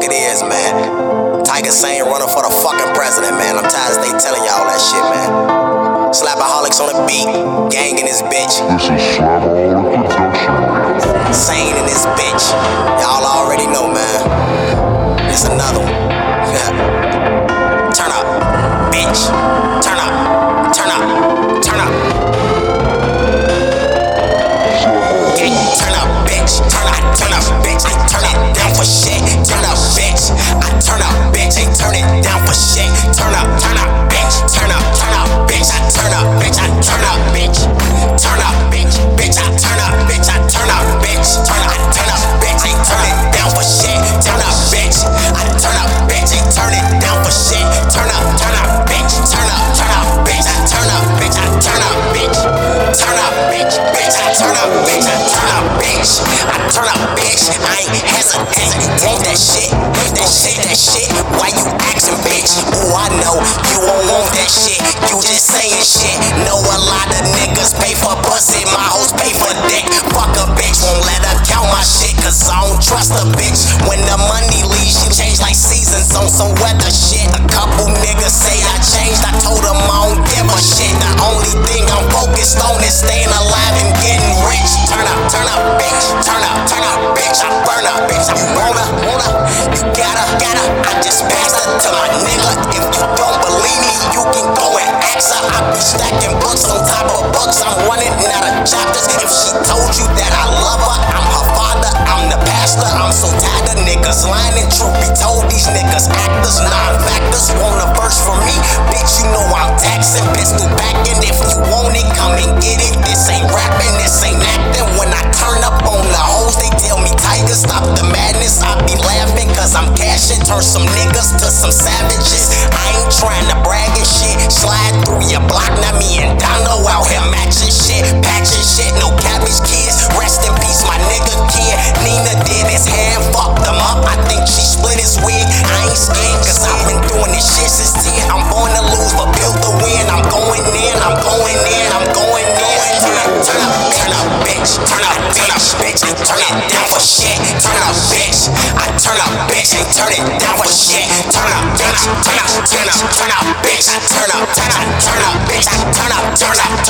fuck it is, man. Tiga Sane running for the fucking president, man. I'm tired of they telling y'all that shit, man. Slapaholics on the beat, gang in this bitch. This is Slapaholic Production. Sane in this bitch. Y'all already know, man. It's another one. Turn up, bitch. I ain't hesitate. Want that shit? Want that shit? That shit? Why you asking, bitch? Ooh, I know you won't want that shit. You just saying shit. Know a lot of niggas pay for pussy. My hoes pay for dick. Fuck a bitch. Won't let her count my shit. Cause I don't trust a bitch. When the money leaves, she change like seasons on some weather shit. A couple niggas say I changed. I told them I don't give a shit. The only thing I'm focused on is staying alive and books on top of books. I'm running out of chapters. If she told you that I love her, I'm her father. I'm the pastor. I'm so tired of niggas lying. And truth be told, these niggas actors, non-factors. Want a verse from me, bitch? You know I'm taxing. Pistol back, and If you want it, come and get it. This ain't rapping. This ain't acting. When I turn up on the hoes, they tell me Tiga, stop the madness. I be laughing cause I'm cashing. Turn some niggas to some savages. I ain't trying to brag and shit. Slide through your block, now me and Turn up, turn up, bitch. Turn up, turn up, bitch. I turn it down for shit. Turn up, bitch. I turn up, bitch. Ain't turn it down for shit. Turn up. Turn up, turn up, turn up, bitch. I turn up, turn up, turn up, bitch. I turn up, turn up, turn up, bitch. I turn up, turn up, turn up,